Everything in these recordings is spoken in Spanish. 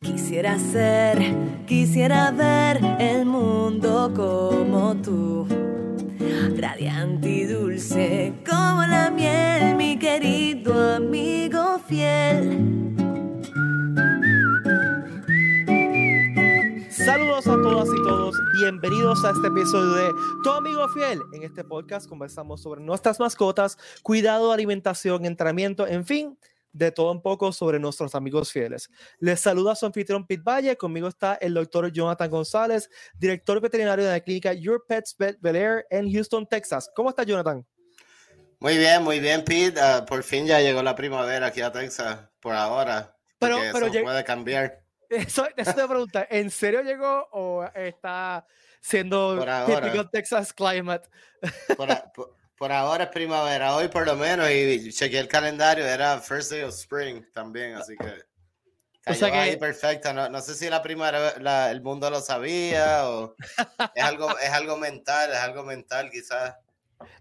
Quisiera ser, quisiera ver el mundo como tú. Radiante y dulce como la miel, mi querido amigo fiel. Saludos a todas y todos, bienvenidos a este episodio de Tu amigo fiel. En este podcast conversamos sobre nuestras mascotas, cuidado, alimentación, entrenamiento, en fin, de todo un poco sobre nuestros amigos fieles. Les saluda su anfitrión Pete Valle, conmigo está el doctor Jonathan González, director veterinario de la clínica Your Pets Vet Bel Air en Houston, Texas. ¿Cómo está Jonathan? Muy bien, muy bien, Pete. Ah, por fin ya llegó la primavera aquí a Texas, por ahora. Pero, pero eso puede cambiar. Eso, eso te pregunta, ¿en serio llegó o está siendo típico Texas climate? Por, ahora es primavera, hoy por lo menos, y chequeé el calendario, era first day of spring también, así que o sea que... No, no, sé si la primera el mundo lo sabía o es algo, es algo mental, es algo mental quizás.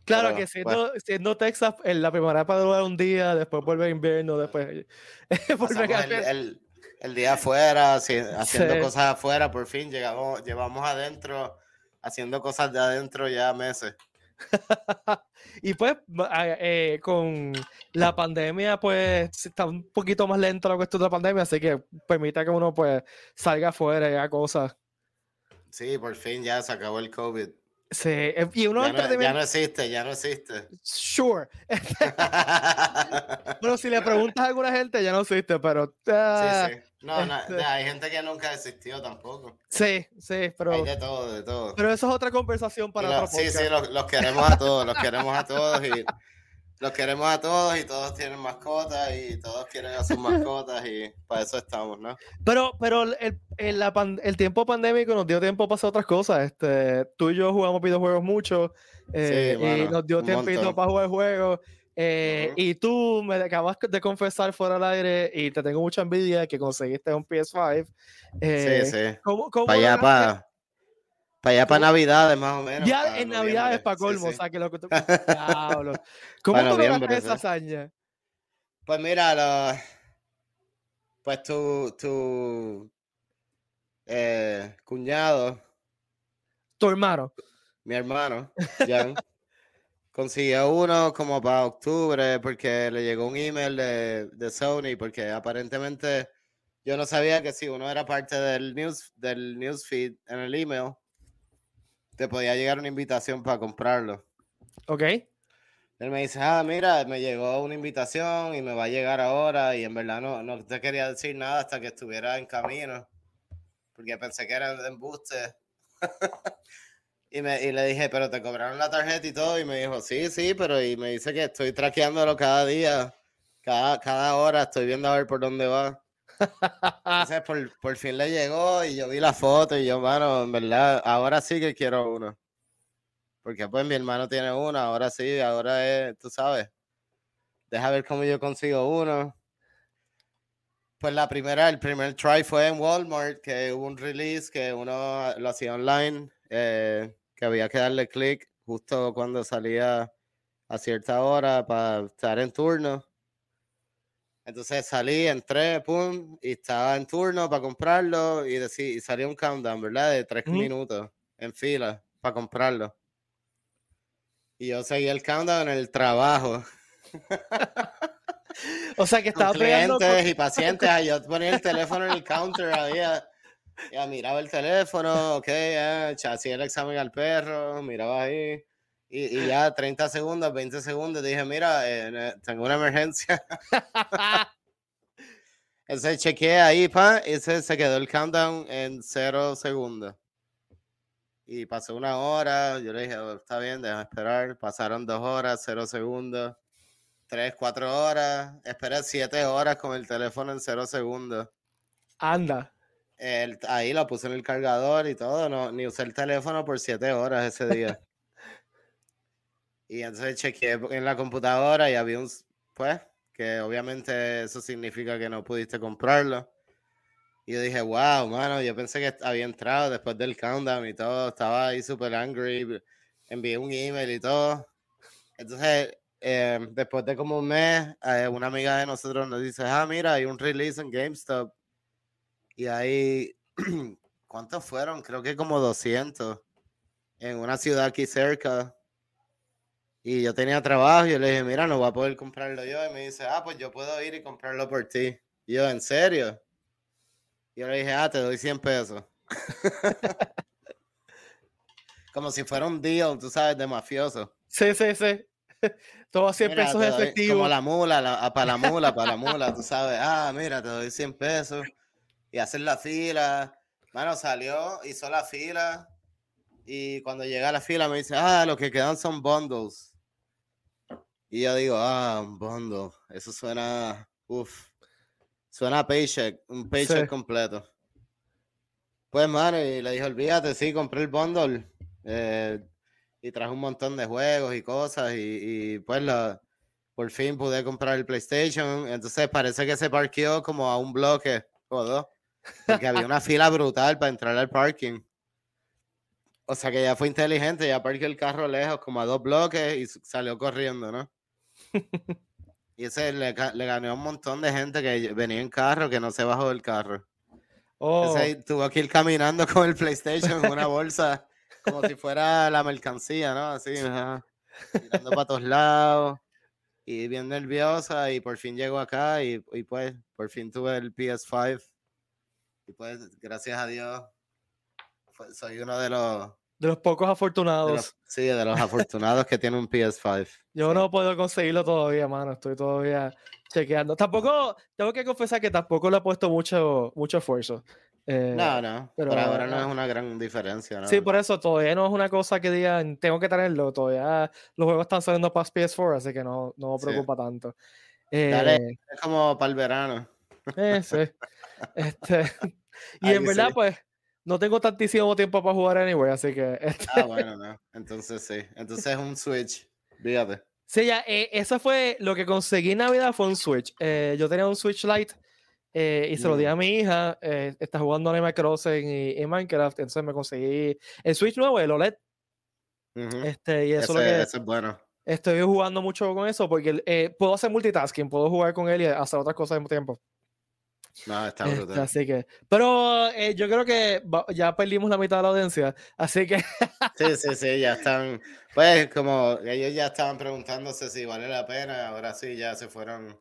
Claro que siendo, siendo Texas, en la primavera para durar un día, después vuelve invierno, después vuelve a el, el día afuera, haciendo cosas afuera, por fin llegamos, llevamos adentro, haciendo cosas de adentro ya meses. y pues eh, con la pandemia pues está un poquito más lento la cuestión de la pandemia, así que permite que uno pues salga afuera y haga cosas. Sí, por fin ya se acabó el COVID. Sí, eh, y uno ya, no, ya no existe, ya no existe. Sure. pero si le preguntas a alguna gente, ya no existe, pero. sí, ah, sí. No, no, este hay gente que nunca existió tampoco. Sí, sí, pero. Hay de todo, de todo. Pero eso es otra conversación para otro Sí, sí, los, los, queremos a todos, los queremos a todos y los queremos a todos y todos tienen mascotas y todos quieren a sus mascotas y para eso estamos, ¿no? Pero, pero el, el, el tiempo pandémico nos dio tiempo para hacer otras cosas. Este, tú y yo jugamos videojuegos mucho eh, y nos dio tiempo para jugar juegos. Eh, y tú me acabas de confesar fuera del aire y te tengo mucha envidia que conseguiste un PS5. Eh, sí, sí. ¿cómo, cómo para allá, para, para allá, para Navidades, más o menos. Ya en Navidades, para colmo, o sea, que lo que tú. ¿Cómo tú lograste esa hazaña? Pues mira, pues tu, tu eh, cuñado. Tu hermano. Mi hermano, Jan. consiguió uno como para octubre porque le llegó un email de, de, Sony porque aparentemente yo no sabía que si uno era parte del news del newsfeed en el email te podía llegar una invitación para comprarlo. Ok. Él me dice, ah, mira, me llegó una invitación y me va a llegar ahora y en verdad no, no te quería decir nada hasta que estuviera en camino porque pensé que era de embuste. Y, me, y le dije, pero te cobraron la tarjeta y todo. Y me dijo, sí, sí, pero y me dice que estoy traqueándolo cada día, cada, cada hora, estoy viendo a ver por dónde va. Entonces, por, por fin le llegó y yo vi la foto y yo, mano, en verdad, ahora sí que quiero uno. Porque pues mi hermano tiene uno, ahora sí, ahora es, tú sabes. Deja ver cómo yo consigo uno. Pues la primera, el primer try fue en Walmart, que hubo un release que uno lo hacía online eh, que había que darle clic justo cuando salía a cierta hora para estar en turno. Entonces salí, entré, pum, y estaba en turno para comprarlo y, decía, y salía un countdown, ¿verdad? De tres minutos en fila para comprarlo. Y yo seguí el countdown en el trabajo. o sea que estaba clientes y pacientes. Yo ponía el teléfono en el counter, había ya miraba el teléfono, ok, ya, hacía el examen al perro, miraba ahí. Y, ya 30 segundos, 20 segundos, dije, mira, eh, tengo una emergencia. Ese chequeé ahí, pa, y se, quedó el countdown en 0 segundos. Y pasó una hora, yo le dije, oh, está bien, déjame esperar. Pasaron dos horas, 0 segundos. Tres, cuatro horas. Esperé siete horas con el teléfono en 0 segundos. Anda ahí lo puse en el cargador y todo, no, ni usé el teléfono por siete horas ese día. y entonces chequeé en la computadora y había un, pues, que obviamente eso significa que no pudiste comprarlo. Y yo dije, wow, mano, yo pensé que había entrado después del countdown y todo, estaba ahí súper angry, envié un email y todo. Entonces, em, después de como un mes, eh, una amiga de nosotros nos dice, ah, mira, hay un release en GameStop Y ahí, ¿cuántos fueron? Creo que como 200 en una ciudad aquí cerca. Y yo tenía trabajo y yo le dije, mira, no voy a poder comprarlo yo. Y me dice, ah, pues yo puedo ir y comprarlo por ti. Y yo, ¿en serio? Y yo le dije, ah, te doy 100 pesos. Como si fuera un deal, tú sabes, de mafioso. Sí, sí, sí. Todo a 100 Mira, pesos efectivos. Como la mula, la- a- para la mula, para la mula, tú sabes. Ah, mira, te doy 100 pesos. Y hacer la fila. Mano, salió, hizo la fila. Y cuando llega a la fila me dice, ah, lo que quedan son bundles. Y yo digo, ah, un bundle. Eso suena, uff. Suena a paycheck, un paycheck Sí. completo. Pues, mano, y le dije, olvídate, sí, compré el bundle. eh, y traje un montón de juegos y cosas. Y, y, pues, la, por fin pude comprar el PlayStation. Entonces, parece que se parqueó como a un bloque o dos. Porque había una fila brutal para entrar al parking. O sea que ya fue inteligente, ya parqueó el carro lejos, como a dos bloques, y salió corriendo, ¿no? Y ese le, le ganó a un montón de gente que venía en carro que no se bajó del carro. Oh, Ese tuvo que ir caminando con el PlayStation en una bolsa, como si fuera la mercancía, ¿no? Así, mirando para todos lados. Y bien nerviosa, y por fin llegó acá, y, y pues, por fin tuve el PS5. Y pues, gracias a Dios, soy uno de los, de los pocos de afortunados. los- sí, de los afortunados que tiene un PS5. Yo sí. no puedo conseguirlo todavía, mano. Estoy todavía chequeando. Tampoco, tengo que confesar que tampoco le he puesto mucho, mucho esfuerzo. Eh, No, no, pero, por ahora no ah, es una gran diferencia, ¿no? Sí, por eso todavía no es una cosa que digan, tengo que tenerlo. Todavía los juegos están saliendo para PS4, así que no, no me Sí. preocupa tanto. Dale. Eh, Es como para el verano. eh, sí. Este, y en verdad, sí. pues, no tengo tantísimo tiempo para jugar anyway, así que. este, Ah, bueno, no. Entonces sí. Entonces es un Switch. Fíjate. Sí, ya, eh, eso fue lo que conseguí en Navidad fue un Switch. Eh, yo tenía un Switch Lite eh, y se lo di Mm. a mi hija. eh, está jugando Animal Crossing y, y Minecraft, entonces me conseguí el Switch nuevo, el OLED. Ujú. Este, y eso ese, es lo que ese es bueno. estoy jugando mucho con eso porque eh, puedo hacer multitasking, puedo jugar con él y hacer otras cosas al mismo tiempo. No, está Este, brutal. así que, pero eh, yo creo que ya perdimos la mitad de la audiencia, así que Sí, sí, sí, ya están. Pues como ellos ya estaban preguntándose si vale la pena, ahora sí ya se fueron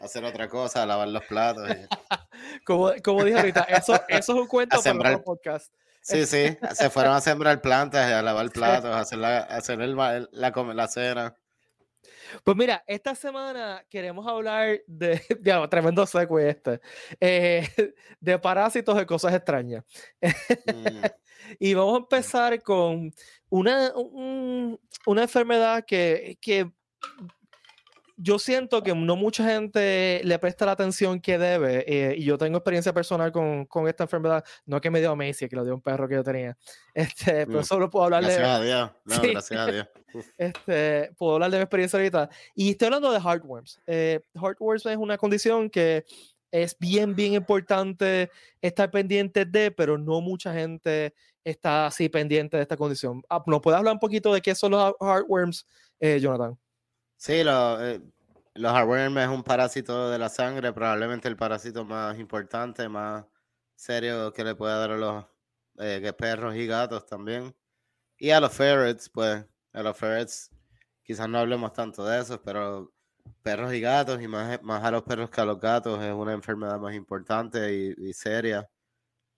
a hacer otra cosa, a lavar los platos. y- como, como dije ahorita, eso, eso es un cuento para sembrar- otro podcast. Sí, sí, se fueron a sembrar plantas, a lavar platos, a hacer la, a hacer el, la, la cena. Pues mira, esta semana queremos hablar de, diablo, tremendo segue este, eh, de parásitos de cosas extrañas. Mm, Y vamos a empezar con una, un- una enfermedad que, que yo siento que no mucha gente le presta la atención que debe. eh, y yo tengo experiencia personal con, con esta enfermedad, no que me dio Macy, que lo dio un perro que yo tenía. Este, pero solo puedo hablar gracias de, a Dios. No, Sí. gracias a Dios. Este, puedo hablar de mi experiencia ahorita. Y estoy hablando de heartworms. Eh, heartworms es una condición que es bien, bien importante estar pendiente de, pero no mucha gente está así pendiente de esta condición. Ah, ¿Nos puedes hablar un poquito de qué son los heart- heartworms, eh, Jonathan? Sí, lo- eh, los heartworm es un parásito de la sangre, probablemente el parásito más importante, más serio que le puede dar a los eh, que perros y gatos también. Y a los ferrets, pues, a los ferrets, quizás no hablemos tanto de eso, pero perros y gatos, y más, más a los perros que a los gatos, es una enfermedad más importante y, y seria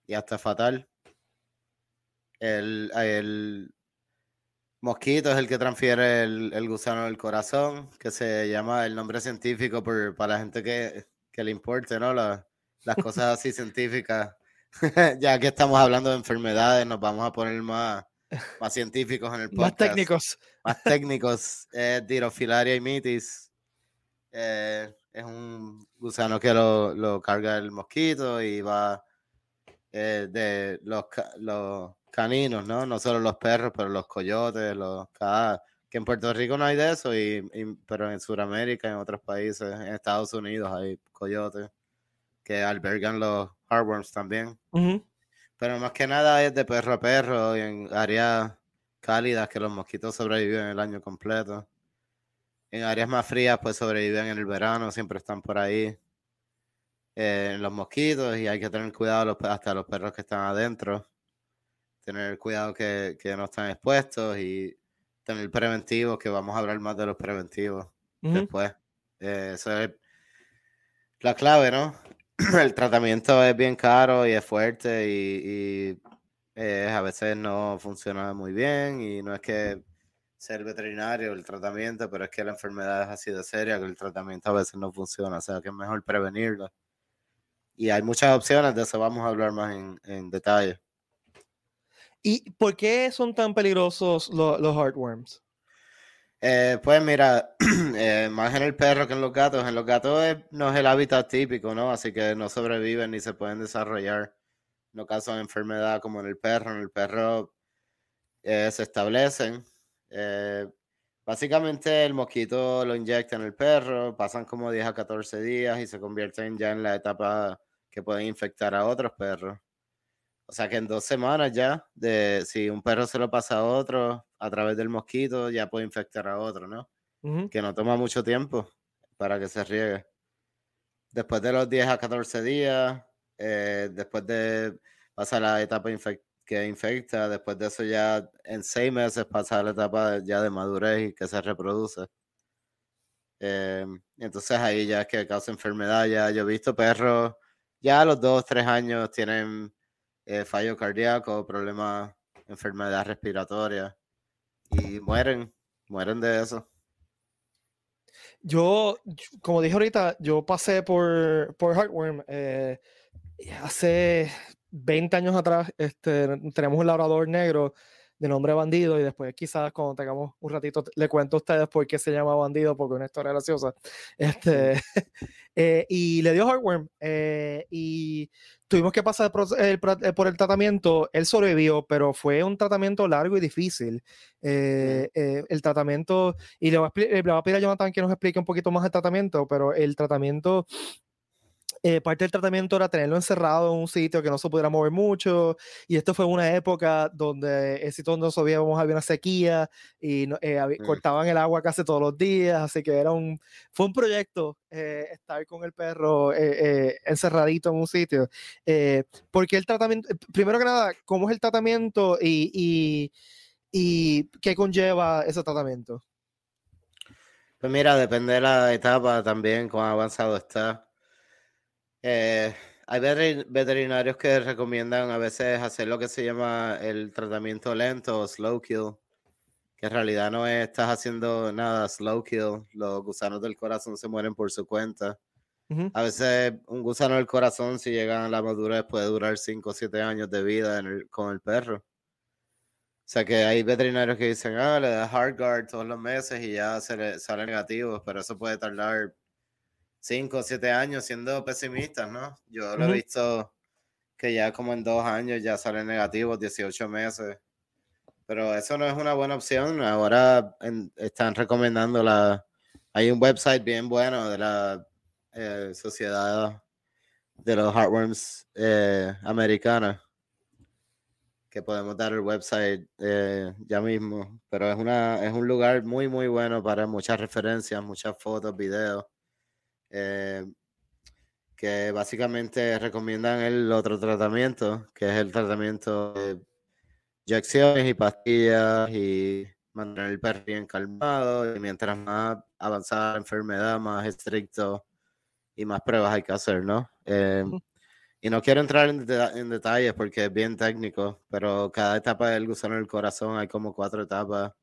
y hasta fatal. El, el mosquito es el que transfiere el, el gusano del corazón, que se llama el nombre científico por, para la gente que, que le importe, ¿no? La- las cosas así científicas. ya que estamos hablando de enfermedades, nos vamos a poner más, más científicos en el podcast. Más técnicos. Más técnicos. Es Dirofilaria imitis. Eh, es un gusano que lo, lo carga el mosquito y va eh, de los caninos, ¿no? No solo los perros, pero los coyotes, los cada que en Puerto Rico no hay de eso, y, y- pero en Sudamérica, en otros países, en Estados Unidos hay coyotes que albergan los heartworms también. Pero más que nada es de perro a perro y en áreas cálidas que los mosquitos sobreviven el año completo. En áreas más frías, pues sobreviven en el verano, siempre están por ahí. eh, en los mosquitos y hay que tener cuidado los, hasta los perros que están adentro. Tener cuidado que, que no están expuestos y tener preventivos, que vamos a hablar más de los preventivos después. Eh, eso es la clave, ¿no? El tratamiento es bien caro y es fuerte y, eh, a veces no funciona muy bien y no es que ser veterinario el tratamiento, pero es que la enfermedad es así de seria que el tratamiento a veces no funciona, o sea que es mejor prevenirlo. Y hay muchas opciones, de eso vamos a hablar más en, en detalle. ¿Y por qué son tan peligrosos los heartworms? Eh, pues mira, eh, más en el perro que en los gatos. En los gatos no es el hábitat típico, ¿no? Así que no sobreviven ni se pueden desarrollar. No causan enfermedad como en el perro. En el perro eh, se establecen. básicamente el mosquito lo inyecta en el perro, pasan como 10 a 14 días y se convierten ya en la etapa que pueden infectar a otros perros. O sea que en dos semanas ya, de si un perro se lo pasa a otro a través del mosquito, ya puede infectar a otro, ¿no? Que no toma mucho tiempo para que se riegue. Después de los 10 a 14 días, eh, después de pasar la etapa que infecta, después de eso ya en seis meses pasa la etapa ya de madurez y que se reproduce. Eh, entonces ahí ya es que causa enfermedad. Ya yo he visto perros, ya a los 2, 3 años tienen eh, fallo cardíaco, problemas, enfermedad respiratoria y mueren, mueren de eso. Yo, como dije ahorita, yo pasé por, por Heartworm eh, hace 20 años atrás. Este, tenemos un labrador negro de nombre Bandido y después quizás cuando tengamos un ratito le cuento a ustedes por qué se llama Bandido, porque es una historia graciosa. Este, eh, y le dio heartworm eh, y tuvimos que pasar por el, por el, tratamiento. Él sobrevivió, pero fue un tratamiento largo y difícil. Eh, el tratamiento, y le voy, a, le voy a pedir a Jonathan que nos explique un poquito más el tratamiento, pero el tratamiento eh, parte del tratamiento era tenerlo encerrado en un sitio que no se pudiera mover mucho. Y esto fue una época donde el sitio donde sabíamos había una sequía y eh, mm. cortaban el agua casi todos los días. Así que era un, fue un proyecto eh, estar con el perro encerradito en un sitio. porque el tratamiento, primero que nada, ¿cómo es el tratamiento y, y, y qué conlleva ese tratamiento? Pues mira, depende de la etapa también, cuán avanzado está. Eh, hay veterinarios que recomiendan a veces hacer lo que se llama el tratamiento lento o slow kill, que en realidad no estás haciendo nada slow kill, los gusanos del corazón se mueren por su cuenta. A veces un gusano del corazón, si llegan a la madurez, puede durar 5 o 7 años de vida con el perro. O sea que hay veterinarios que dicen, ah, le da hard guard todos los meses y ya se le sale negativo, pero eso puede tardar 5 o 7 años siendo pesimistas, ¿no? Yo lo he visto que ya como en dos años ya salen negativos, 18 meses. Pero eso no es una buena opción. Ahora están recomendando la... Hay un website bien bueno de la eh, Sociedad de los Heartworms eh, Americana que podemos dar el website eh, ya mismo. Pero es, una, es un lugar muy, muy bueno para muchas referencias, muchas fotos, videos. Eh, que básicamente recomiendan el otro tratamiento, que es el tratamiento de inyecciones y pastillas y mantener el perro bien calmado. Y mientras más avanzada la enfermedad, más estricto y más pruebas hay que hacer, ¿no? Eh, y no quiero entrar en, detalles porque es bien técnico, pero cada etapa del gusano del corazón hay como cuatro etapas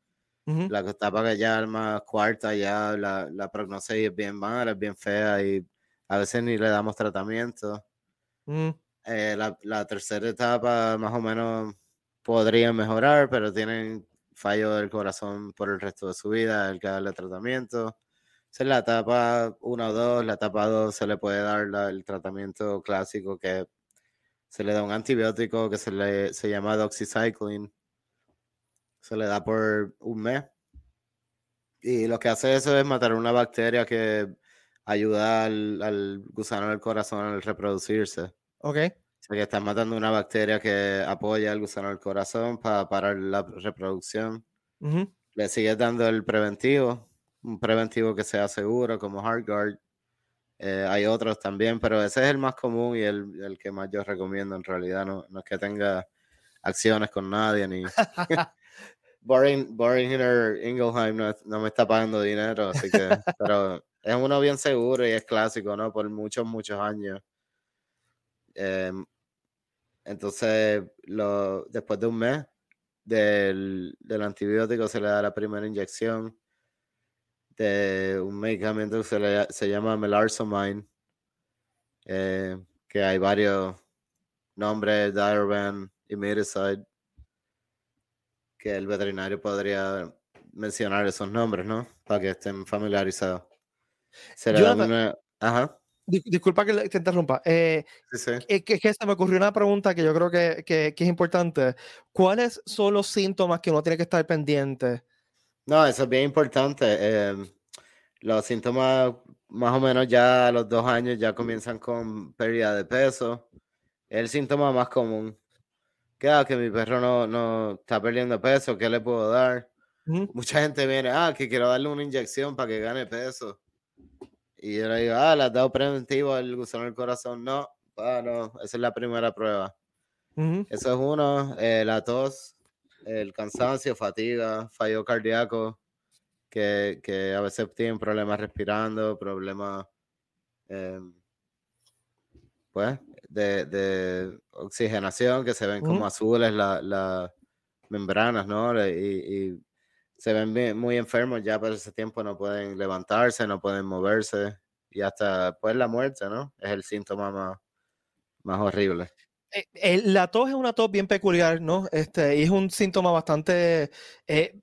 la etapa que ya más cuarta, ya la, la prognosis es bien mala, es bien fea y a veces ni le damos tratamiento. Eh, la, la, tercera etapa más o menos podría mejorar, pero tienen fallo del corazón por el resto de su vida, el que darle tratamiento. Esa es la etapa 1 o 2, la etapa 2 se le puede dar el tratamiento clásico que se le da un antibiótico que se, le, se llama doxycycline se le da por un mes. Y lo que hace eso es matar una bacteria que ayuda al, gusano del corazón al reproducirse. Ok. O sea que están matando una bacteria que apoya al gusano del corazón para parar la reproducción. Le sigue dando el preventivo, un preventivo que sea seguro como HeartGuard. Eh, hay otros también, pero ese es el más común y el, el que más yo recomiendo en realidad. No, no es que tenga acciones con nadie ni. Boring, Boring Ingelheim no, no, me está pagando dinero, así que. pero es uno bien seguro y es clásico, ¿no? Por muchos, muchos años. Em, entonces, lo, después de un mes del, del, antibiótico se le da la primera inyección de un medicamento que se, le, se llama Melarsomine, eh, que hay varios nombres, Diarban y Medicide, que el veterinario podría mencionar esos nombres, ¿no? Para que estén familiarizados. Se le da una... Ajá. Disculpa que te interrumpa. Eh, sí, sí. Es que, que, se me ocurrió una pregunta que yo creo que, que, que, es importante. ¿Cuáles son los síntomas que uno tiene que estar pendiente? No, eso es bien importante. Eh, los síntomas, más o menos ya a los dos años, ya comienzan con pérdida de peso. Es el síntoma más común. Que, ah, que mi perro no, no está perdiendo peso, ¿qué le puedo dar? Mucha gente viene, ah, que quiero darle una inyección para que gane peso. Y yo le digo, ah, ¿le has dado preventivo al gusano del corazón? No, ah, no, esa es la primera prueba. Eso es uno, eh, la tos, el cansancio, fatiga, fallo cardíaco, que, que a veces tienen problemas respirando, problemas, eh, pues, de, de, oxigenación, que se ven uh -huh. como azules las la membranas, ¿no? Y, y se ven bien, muy enfermos ya por ese tiempo, no pueden levantarse, no pueden moverse y hasta pues la muerte, ¿no? Es el síntoma más, más horrible. Eh, la tos es una tos bien peculiar, ¿no? Este, y es un síntoma bastante... Eh,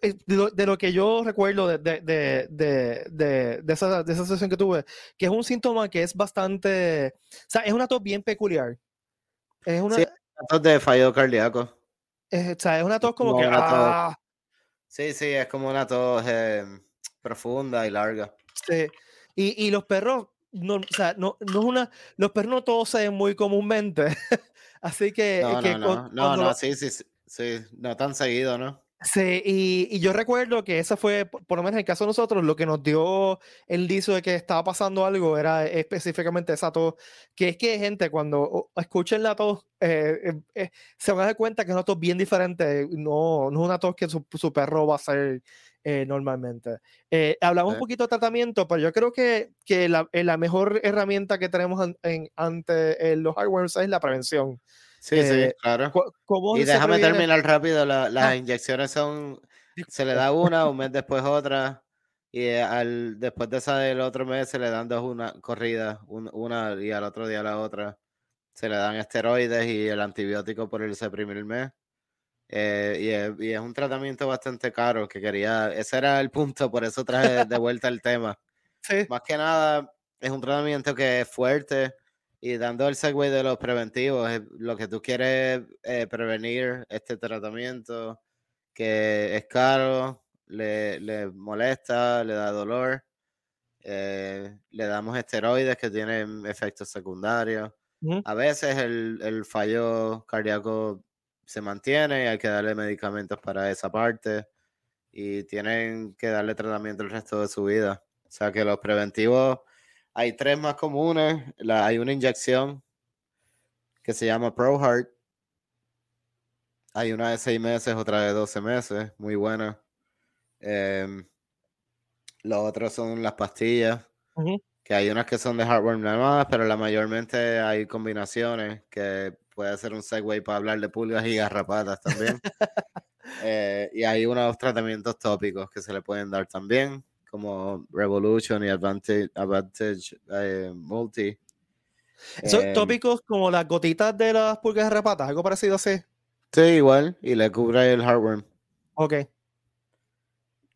de, lo, de, lo, que yo recuerdo de, de, de, esa, de esa sesión que tuve, que es un síntoma que es bastante... O sea, es una tos bien peculiar. Es una, sí, tos de fallo cardíaco. Es, o sea, es una tos como, que... Ah, Sí, sí, es como una tos eh, profunda y larga. Sí. Y, y los perros, no, o sea, no, no es una, los perros no todos se ven muy comúnmente. Así que. No, que no, no, no, no, sí, sí, sí, sí, no tan seguido, ¿no? Sí, y, y, yo recuerdo que esa fue, por lo menos en el caso de nosotros, lo que nos dio el indicio de que estaba pasando algo era específicamente esa tos, que es que gente cuando escuchen la tos eh, eh, eh, se van a dar cuenta que es una tos bien diferente, no, no es una tos que su, su perro va a hacer normalmente. hablamos un poquito de tratamiento, pero yo creo que, que la, la, mejor herramienta que tenemos en, en, ante los hardwares es la prevención. Sí, Eh, sí, claro. ¿Cómo Y déjame previene? terminar rápido. la- las Ah. inyecciones son, se le da una, un mes después otra, y eh, al, después de esa del otro mes se le dan dos una corridas, un- una y al otro día la otra. Se le dan esteroides y el antibiótico por el primer mes. Eh, y, es, y es un tratamiento bastante caro que quería, ese era el punto, por eso traje de vuelta el tema. Sí. Más que nada, es un tratamiento que es fuerte y dando el segue de los preventivos, es lo que tú quieres eh, prevenir este tratamiento, que es caro, le, le molesta, le da dolor, eh, le damos esteroides que tienen efectos secundarios. A veces el, el fallo cardíaco se mantiene y hay que darle medicamentos para esa parte y tienen que darle tratamiento el resto de su vida. O sea que los preventivos, hay tres más comunes. La, hay una inyección que se llama ProHeart. Hay una de seis meses, otra de 12 meses, muy buena. Em, los otros son las pastillas, que hay unas que son de heartworm nada más, pero la mayormente hay combinaciones que puede ser un segue para hablar de pulgas y garrapatas también. Eh, y hay unos tratamientos tópicos que se le pueden dar también, como Revolution y Advantage, Advantage eh, Multi. Son Em, tópicos como las gotitas de las pulgas de rapatas, algo parecido así. Sí, igual, y le cubre el heartworm. Ok.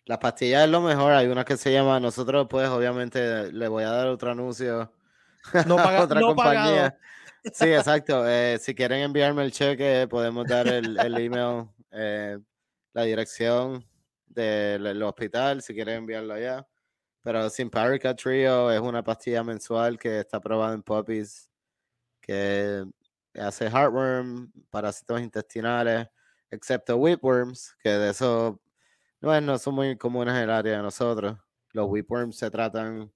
Las pastillas es lo mejor, hay una que se llama, nosotros pues obviamente le voy a dar otro anuncio No, paga- otra no compañía. pagado. Sí, exacto. eh, si quieren enviarme el cheque, podemos dar el, el email, eh, la dirección del hospital, si quieren enviarlo allá. Pero Simparica Trio es una pastilla mensual que está aprobada en puppies, que hace heartworm, parásitos intestinales, excepto whipworms, que de eso no, es- no son muy comunes en el área de nosotros. Los whipworms se tratan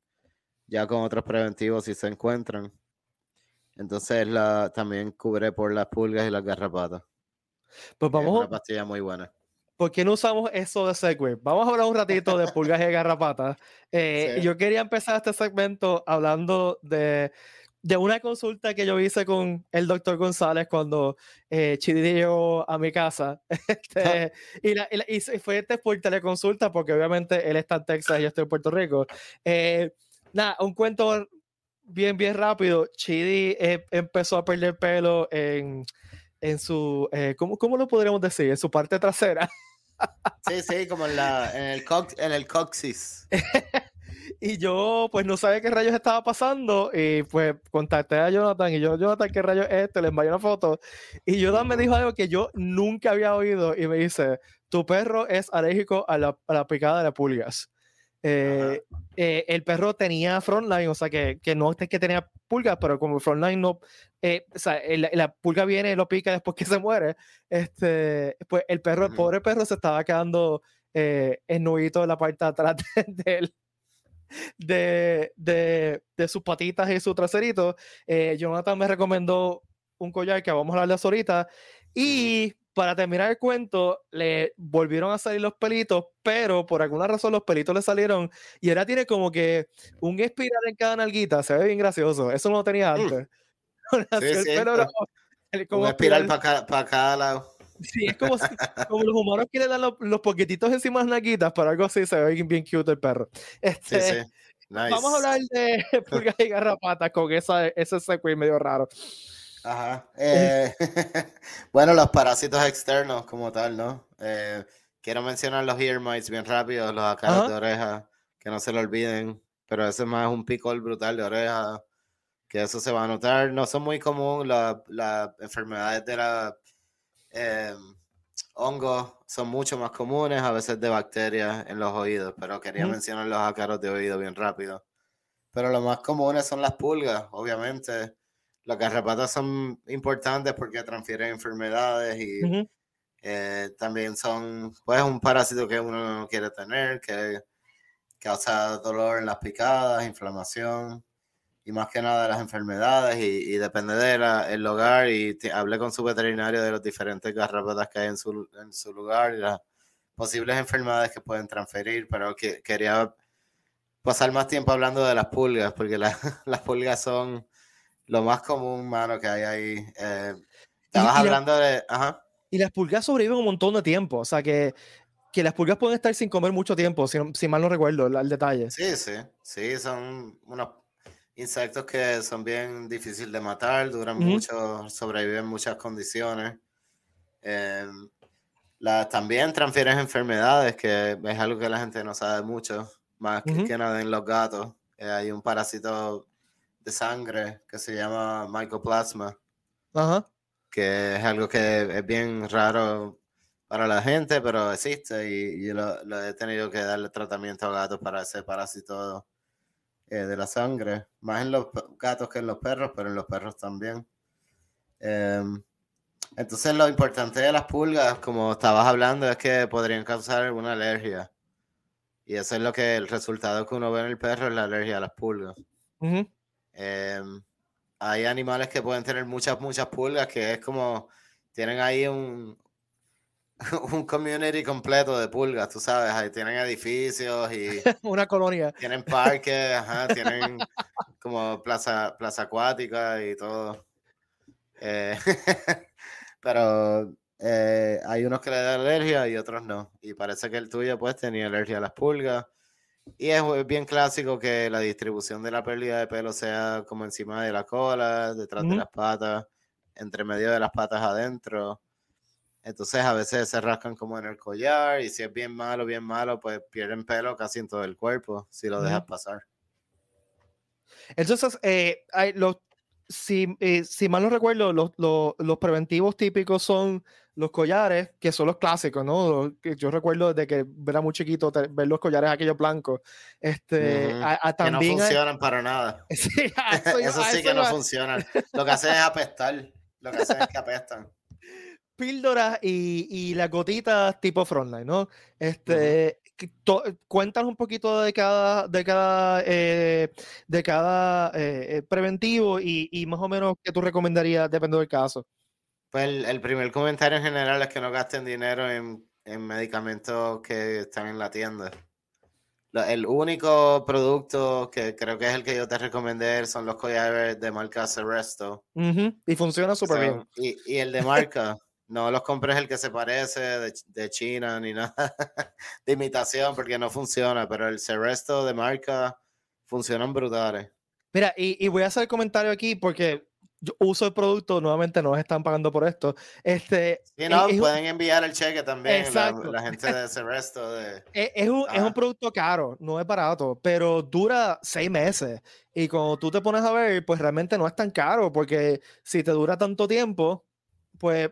ya con otros preventivos si se encuentran. Entonces la, también cubre por las pulgas y las garrapatas. Pues vamos. Es una pastilla muy buena. ¿Por qué no usamos eso de Segway? Vamos a hablar un ratito de pulgas y garrapatas. Eh, Yo quería empezar este segmento hablando de, de, una consulta que yo hice con el doctor González cuando eh, Chidi llegó a mi casa. Este, y, la, y, fue este por teleconsulta, porque obviamente él está en Texas y yo estoy en Puerto Rico. Eh, nada, un cuento bien, bien rápido. Chidi eh, empezó a perder pelo en, en su, eh, ¿cómo, ¿cómo, lo podríamos decir? En su parte trasera. Sí, sí, como en, la, en, el, en el coxis. y yo, pues, no sabía qué rayos estaba pasando. Y pues contacté a Jonathan. Y yo, Jonathan, ¿qué rayos es este? Le envié una foto. Y Jonathan me dijo algo que yo nunca había oído. Y me dice: Tu perro es alérgico a la, a la picada de pulgas. Eh, eh, el perro tenía frontline, o sea que, que no es que tenía pulgas, pero como frontline no, eh, o sea, la pulga viene y lo pica después que se muere, este, pues el perro, el pobre perro se estaba quedando eh, ennudito en la parte de atrás de, de, de, de, sus patitas y su traserito. Jonathan me recomendó un collar que vamos a hablar de ahorita y para terminar el cuento, le volvieron a salir los pelitos, pero por alguna razón los pelitos le salieron y ahora tiene como que un espiral en cada nalguita, se ve bien gracioso. Eso no lo tenía mm. antes. Sí, sí, como un espiral para cada, lado. Sí, es como, como los humanos quieren dar los, los, poquititos encima de las nalguitas, pero algo así se ve bien, bien cute el perro. Este, sí, sí. Vamos a hablar de pulgas y garrapatas con esa, ese secuel medio raro. Ajá. Eh, bueno, los parásitos externos como tal, ¿no? Eh, quiero mencionar los ear mites bien rápido, los ácaros de oreja, que no se lo olviden, pero ese es más un picol brutal de oreja, que eso se va a notar. No son muy comunes las enfermedades de la eh, hongos, son mucho más comunes, a veces de bacterias en los oídos, pero quería mencionar los ácaros de oído bien rápido. Pero lo más comunes son las pulgas, obviamente las garrapatas son importantes porque transfieren enfermedades y eh, también son pues un parásito que uno no quiere tener, que causa dolor en las picadas, inflamación y más que nada las enfermedades y, depende del hogar y hablé con su veterinario de los diferentes garrapatas que hay en su, en su lugar y las posibles enfermedades que pueden transferir, pero que, quería pasar más tiempo hablando de las pulgas porque las pulgas son lo más común, mano, que hay ahí. Eh, estabas hablando de. Ajá. Y las pulgas sobreviven un montón de tiempo. O sea que, que las pulgas pueden estar sin comer mucho tiempo, si, si mal no recuerdo el, detalle. Sí, sí. Sí, son unos insectos que son bien difíciles de matar, duran mucho, sobreviven en muchas condiciones. Em, también transfieren enfermedades, que es algo que la gente no sabe mucho, más que, nada en los gatos. Eh, hay un parásito de sangre que se llama mycoplasma. Que es algo que es bien raro para la gente, pero existe y yo lo, he tenido que darle tratamiento a gatos para ese parásito eh, de la sangre, más en los gatos que en los perros, pero en los perros también. Em, entonces lo importante de las pulgas, como estabas hablando, es que podrían causar alguna alergia. Y eso es lo que el resultado que uno ve en el perro es la alergia a las pulgas. Em, hay animales que pueden tener muchas, muchas pulgas, que es como, tienen ahí un, un community completo de pulgas, tú sabes, ahí tienen edificios y... Una colonia. Tienen parques, tienen como plaza, plaza acuática y todo. Eh, pero eh, hay unos que le dan alergia y otros no. Y parece que el tuyo pues tenía alergia a las pulgas. Y es bien clásico que la distribución de la pérdida de pelo sea como encima de la cola, detrás de las patas, entre medio de las patas adentro. Entonces a veces se rascan como en el collar y si es bien malo, bien malo, pues pierden pelo casi en todo el cuerpo si lo dejas pasar. Entonces, eh, hay los, si, eh, si mal no recuerdo, los, los, los preventivos típicos son los collares, que son los clásicos, ¿no? Yo recuerdo de que era muy chiquito ver los collares aquellos blancos. Este, que no funcionan para nada. Sí, eso, sí que no funcionan. Lo que hacen es apestar. Lo que hacen es que apestan. píldoras y, y las gotitas tipo frontline, ¿no? Este, cuéntanos un poquito de cada, de cada, eh, de cada eh, eh, preventivo y, y, más o menos qué tú recomendarías, depende del caso. Pues el, el, primer comentario en general es que no gasten dinero en, en medicamentos que están en la tienda. El único producto que creo que es el que yo te recomendé son los collares de marca Ceresto. Y funciona súper bien. Y, y, el de marca, no los compres el que se parece de, de, China ni nada de imitación porque no funciona, pero el Ceresto de marca funcionan brutales. Mira, y, y voy a hacer el comentario aquí porque yo uso el producto, nuevamente no nos están pagando por esto. Este, sí, no, pueden enviar el cheque también la, gente de ese resto. De... Es, un, es, un, producto caro, no es barato, pero dura seis meses. Y cuando tú te pones a ver, pues realmente no es tan caro, porque si te dura tanto tiempo, pues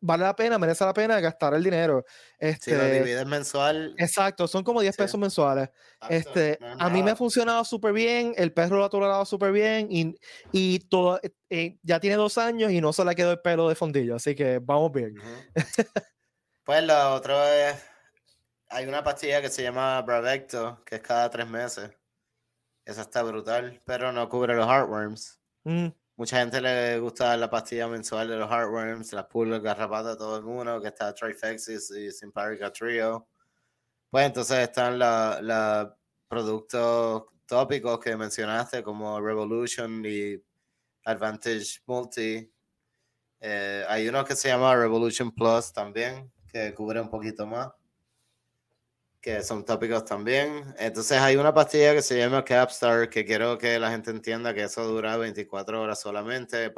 vale la pena, merece la pena gastar el dinero. Este, si lo divides mensual. Exacto, son como 10 pesos mensuales. este, a mí me ha funcionado súper bien, el perro lo ha tolerado súper bien y, y todo, eh, eh, ya tiene dos años y no se le quedó el pelo de fondillo, así que vamos bien. pues lo otro es, hay una pastilla que se llama Bravecto, que es cada tres meses. Esa está brutal, pero no cubre los heartworms. Mm. Mucha gente le gusta la pastilla mensual de los heartworms, las pulgas, garrapatas, todo en uno, que está Trifexis y Simparica Trio. Pues entonces están los productos tópicos que mencionaste, como Revolution y Advantage Multi. Eh, hay uno que se llama Revolution Plus también, que cubre un poquito más que son tópicos también. Entonces hay una pastilla que se llama Capstar, que quiero que la gente entienda que eso dura 24 horas solamente,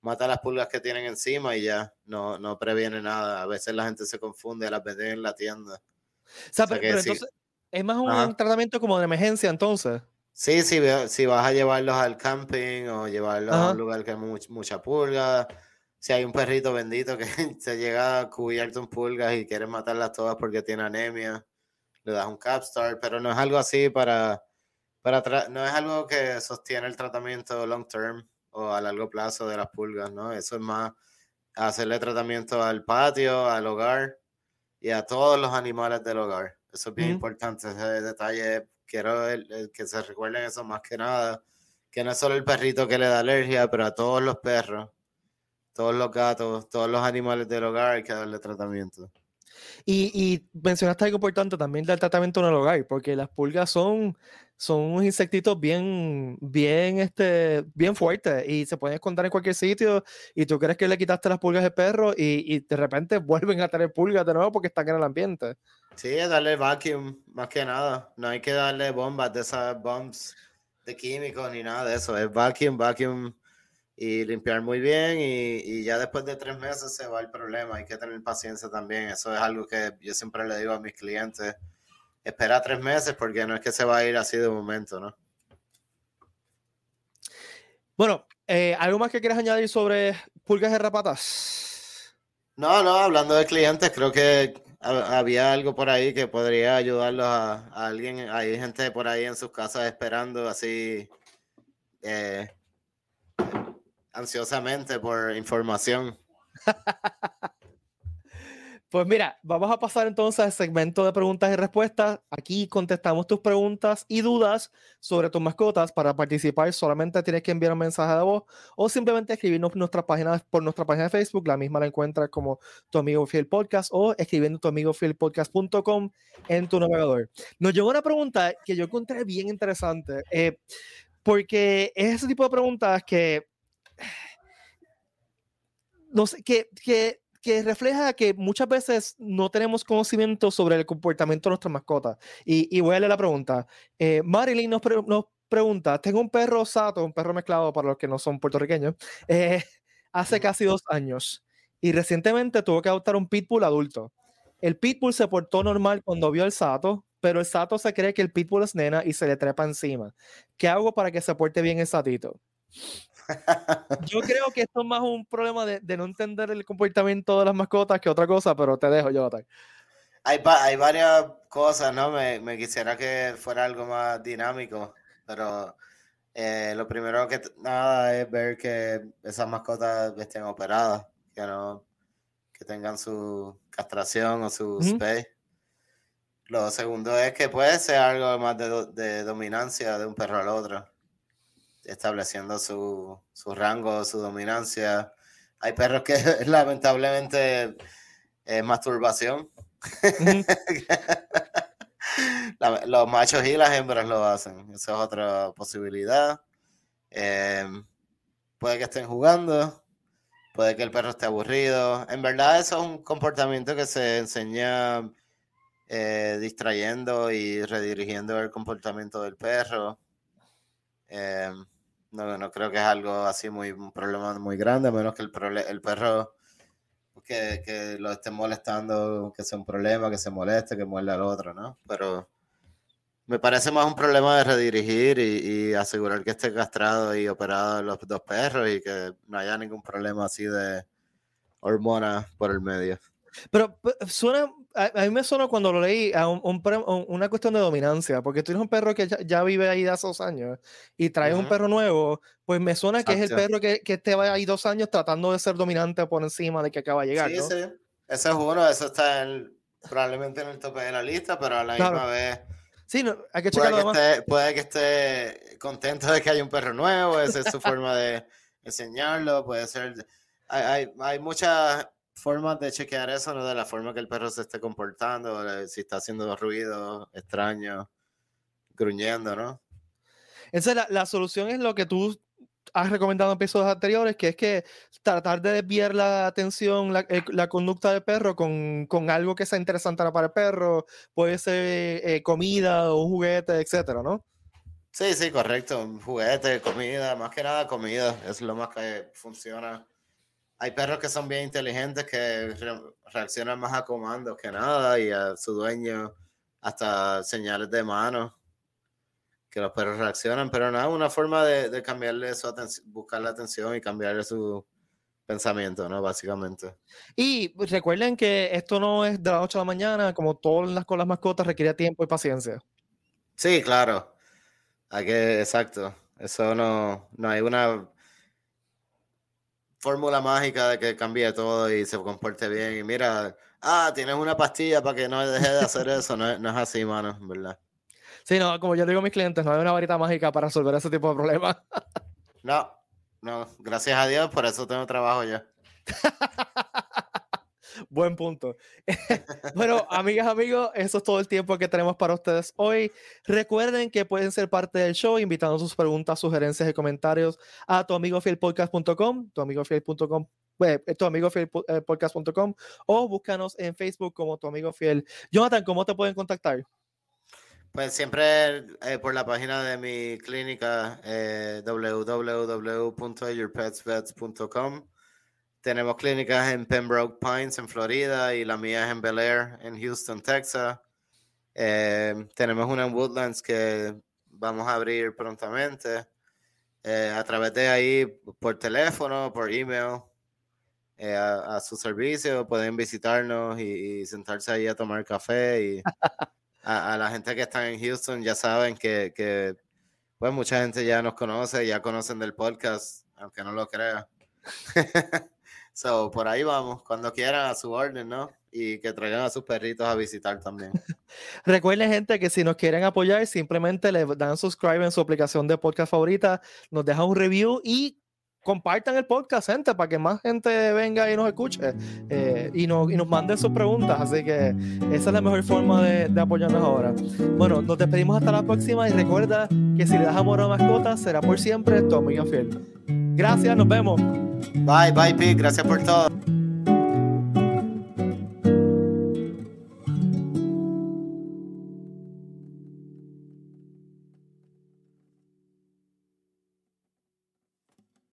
mata las pulgas que tienen encima y ya, no, no previene nada. A veces la gente se confunde, las venden en la tienda. O sea, pero, entonces, es más un tratamiento como de emergencia entonces. Sí, sí, si vas a llevarlos al camping o llevarlos a un lugar que hay mucha pulga, si hay un perrito bendito que se llega a cubierto en pulgas y quiere matarlas todas porque tiene anemia, le das un capstar, pero no es algo así para, para no es algo que sostiene el tratamiento long term o a largo plazo de las pulgas, ¿no? Eso es más hacerle tratamiento al patio, al hogar y a todos los animales del hogar. Eso es bien importante, ese detalle. Quiero que se recuerden eso más que nada, que no es solo el perrito que le da alergia, pero a todos los perros, todos los gatos, todos los animales del hogar hay que darle tratamiento. Y, mencionaste algo importante también del tratamiento en el hogar, porque las pulgas son, son unos insectitos bien, bien, este, bien fuertes y se pueden esconder en cualquier sitio y tú crees que le quitaste las pulgas al perro y, y de repente vuelven a tener pulgas de nuevo porque están en el ambiente. Sí, darle vacuum, más que nada. No hay que darle bombas de esas bombs de químicos ni nada de eso. Es vacuum, vacuum y limpiar muy bien y, y, ya después de tres meses se va el problema. Hay que tener paciencia también. Eso es algo que yo siempre le digo a mis clientes. Espera tres meses porque no es que se va a ir así de momento, ¿no? Bueno, eh, ¿algo más que quieras añadir sobre pulgas y rapatas? No, no, hablando de clientes, creo que había algo por ahí que podría ayudarlos a, a alguien. Hay gente por ahí en sus casas esperando así. Eh, ansiosamente por información. Pues mira, vamos a pasar entonces al segmento de preguntas y respuestas. Aquí contestamos tus preguntas y dudas sobre tus mascotas. Para participar solamente tienes que enviar un mensaje de voz o simplemente escribirnos nuestra página, por nuestra página de Facebook. La misma la encuentras como tu amigo Fiel Podcast o escribiendo tu amigo podcast.com en tu navegador. Nos llegó una pregunta que yo encontré bien interesante eh, porque es ese tipo de preguntas que no sé, que, que, que, refleja que muchas veces no tenemos conocimiento sobre el comportamiento de nuestras mascotas. Y, y voy a leer la pregunta. Eh, Marilyn nos, nos, pregunta, tengo un perro sato, un perro mezclado para los que no son puertorriqueños, eh, hace casi dos años. Y recientemente tuvo que adoptar un pitbull adulto. El pitbull se portó normal cuando vio el sato, pero el sato se cree que el pitbull es nena y se le trepa encima. ¿Qué hago para que se porte bien el satito? Yo creo que esto es más un problema de, de, no entender el comportamiento de las mascotas que otra cosa, pero te dejo, yo. Hay, hay varias cosas, ¿no? Me, me, quisiera que fuera algo más dinámico, pero eh, lo primero que nada es ver que esas mascotas estén operadas, que no, que tengan su castración o su Ujú. spay. Lo segundo es que puede ser algo más de dominancia de un perro al otro, estableciendo su, su rango, su dominancia. Hay perros que lamentablemente es masturbación. La- los machos y las hembras lo hacen. Esa es otra posibilidad. Eh, puede que estén jugando, puede que el perro esté aburrido. En verdad, eso es un comportamiento que se enseña eh, distrayendo y redirigiendo el comportamiento del perro. Eh, no, no creo que es algo así muy, un problema muy grande, a menos que el, el perro que, que lo esté molestando, que sea un problema, que se moleste, que muerda al otro, ¿no? Pero me parece más un problema de redirigir y, asegurar que esté castrado y operado los dos perros y que no haya ningún problema así de hormonas por el medio. Pero p- suena, a, a mí me suena cuando lo leí a un- un un- una cuestión de dominancia, porque tú tienes un perro que ya, ya vive ahí de hace dos años y traes un Ujú. perro nuevo, pues me suena que es el Exacto. perro que, que te va ahí dos años tratando de ser dominante por encima de que acaba de llegar, Sí, ¿no? sí. Eso es uno, eso está en- probablemente en el tope de la lista, pero a la Claro. misma vez Sí, no, hay que puede checarlo que, además. esté, puede que esté contento de que haya un perro nuevo, esa es su forma de enseñarlo, puede ser... Hay, hay, hay muchas formas de chequear eso, ¿no? De la forma que el perro se esté comportando, de si está haciendo ruido extraño, gruñendo, ¿no? Entonces, la, la solución es lo que tú has recomendado en episodios anteriores, que es que tratar de desviar la atención, la, el- la conducta del perro con, con algo que sea interesante para el perro, puede ser eh, comida o un juguete, etcétera, ¿no? Sí, sí, correcto. Un juguete, comida, más que nada comida, es lo más que funciona. Hay perros que son bien inteligentes que re- reaccionan más a comandos que nada y a su dueño hasta señales de mano que los perros reaccionan, pero nada, una forma de, de cambiarle su atención, buscar la atención y cambiarle su pensamiento, ¿no? Básicamente. Y recuerden que esto no es de la noche a la mañana, como todas las con las mascotas, requiere tiempo y paciencia. Sí, claro. Hay que, exacto. Eso no, no hay una fórmula mágica de que cambie todo y se comporte bien. Y mira, ah, tienes una pastilla para que no deje de hacer eso. No, es- no es así, mano, ¿verdad? Sí, no, como yo digo a mis clientes, no hay una varita mágica para resolver ese tipo de problemas. No, no, gracias a Dios, por eso tengo trabajo ya. Buen punto. bueno, amigas, amigos, eso es todo el tiempo que tenemos para ustedes hoy. Recuerden que pueden ser parte del show invitando sus preguntas, sugerencias y comentarios a tuamigofielpodcast.com, tuamigofiel.com, eh, tuamigofielpodcast.com o búscanos en Facebook como tu amigo fiel. Jonathan, ¿cómo te pueden contactar? Pues siempre eh, por la página de mi clínica, eh, www.yourpetsvets.com. Tenemos clínicas en Pembroke Pines, en Florida, y la mía es en Bel Air, en Houston, Texas. Eh, tenemos una en Woodlands que vamos a abrir prontamente. Eh, a través de ahí, por teléfono, por email, eh, a, a su servicio, pueden visitarnos y, y sentarse ahí a tomar café. Y a, a la gente que está en Houston ya saben que, que, pues mucha gente ya nos conoce, ya conocen del podcast, aunque no lo crea. So, por ahí vamos, cuando quieran a su orden, ¿no? Y que traigan a sus perritos a visitar también. Recuerden, gente, que si nos quieren apoyar, simplemente le dan subscribe en su aplicación de podcast favorita, nos dejan un review y compartan el podcast, gente, para que más gente venga y nos escuche eh, y, nos, y nos manden sus preguntas. Así que esa es la mejor forma de, de apoyarnos ahora. Bueno, nos despedimos hasta la próxima y recuerda que si le das amor a mascotas, será por siempre tu amiga fiel. Gracias, nos vemos. Bye, bye, Pete. Gracias por todo.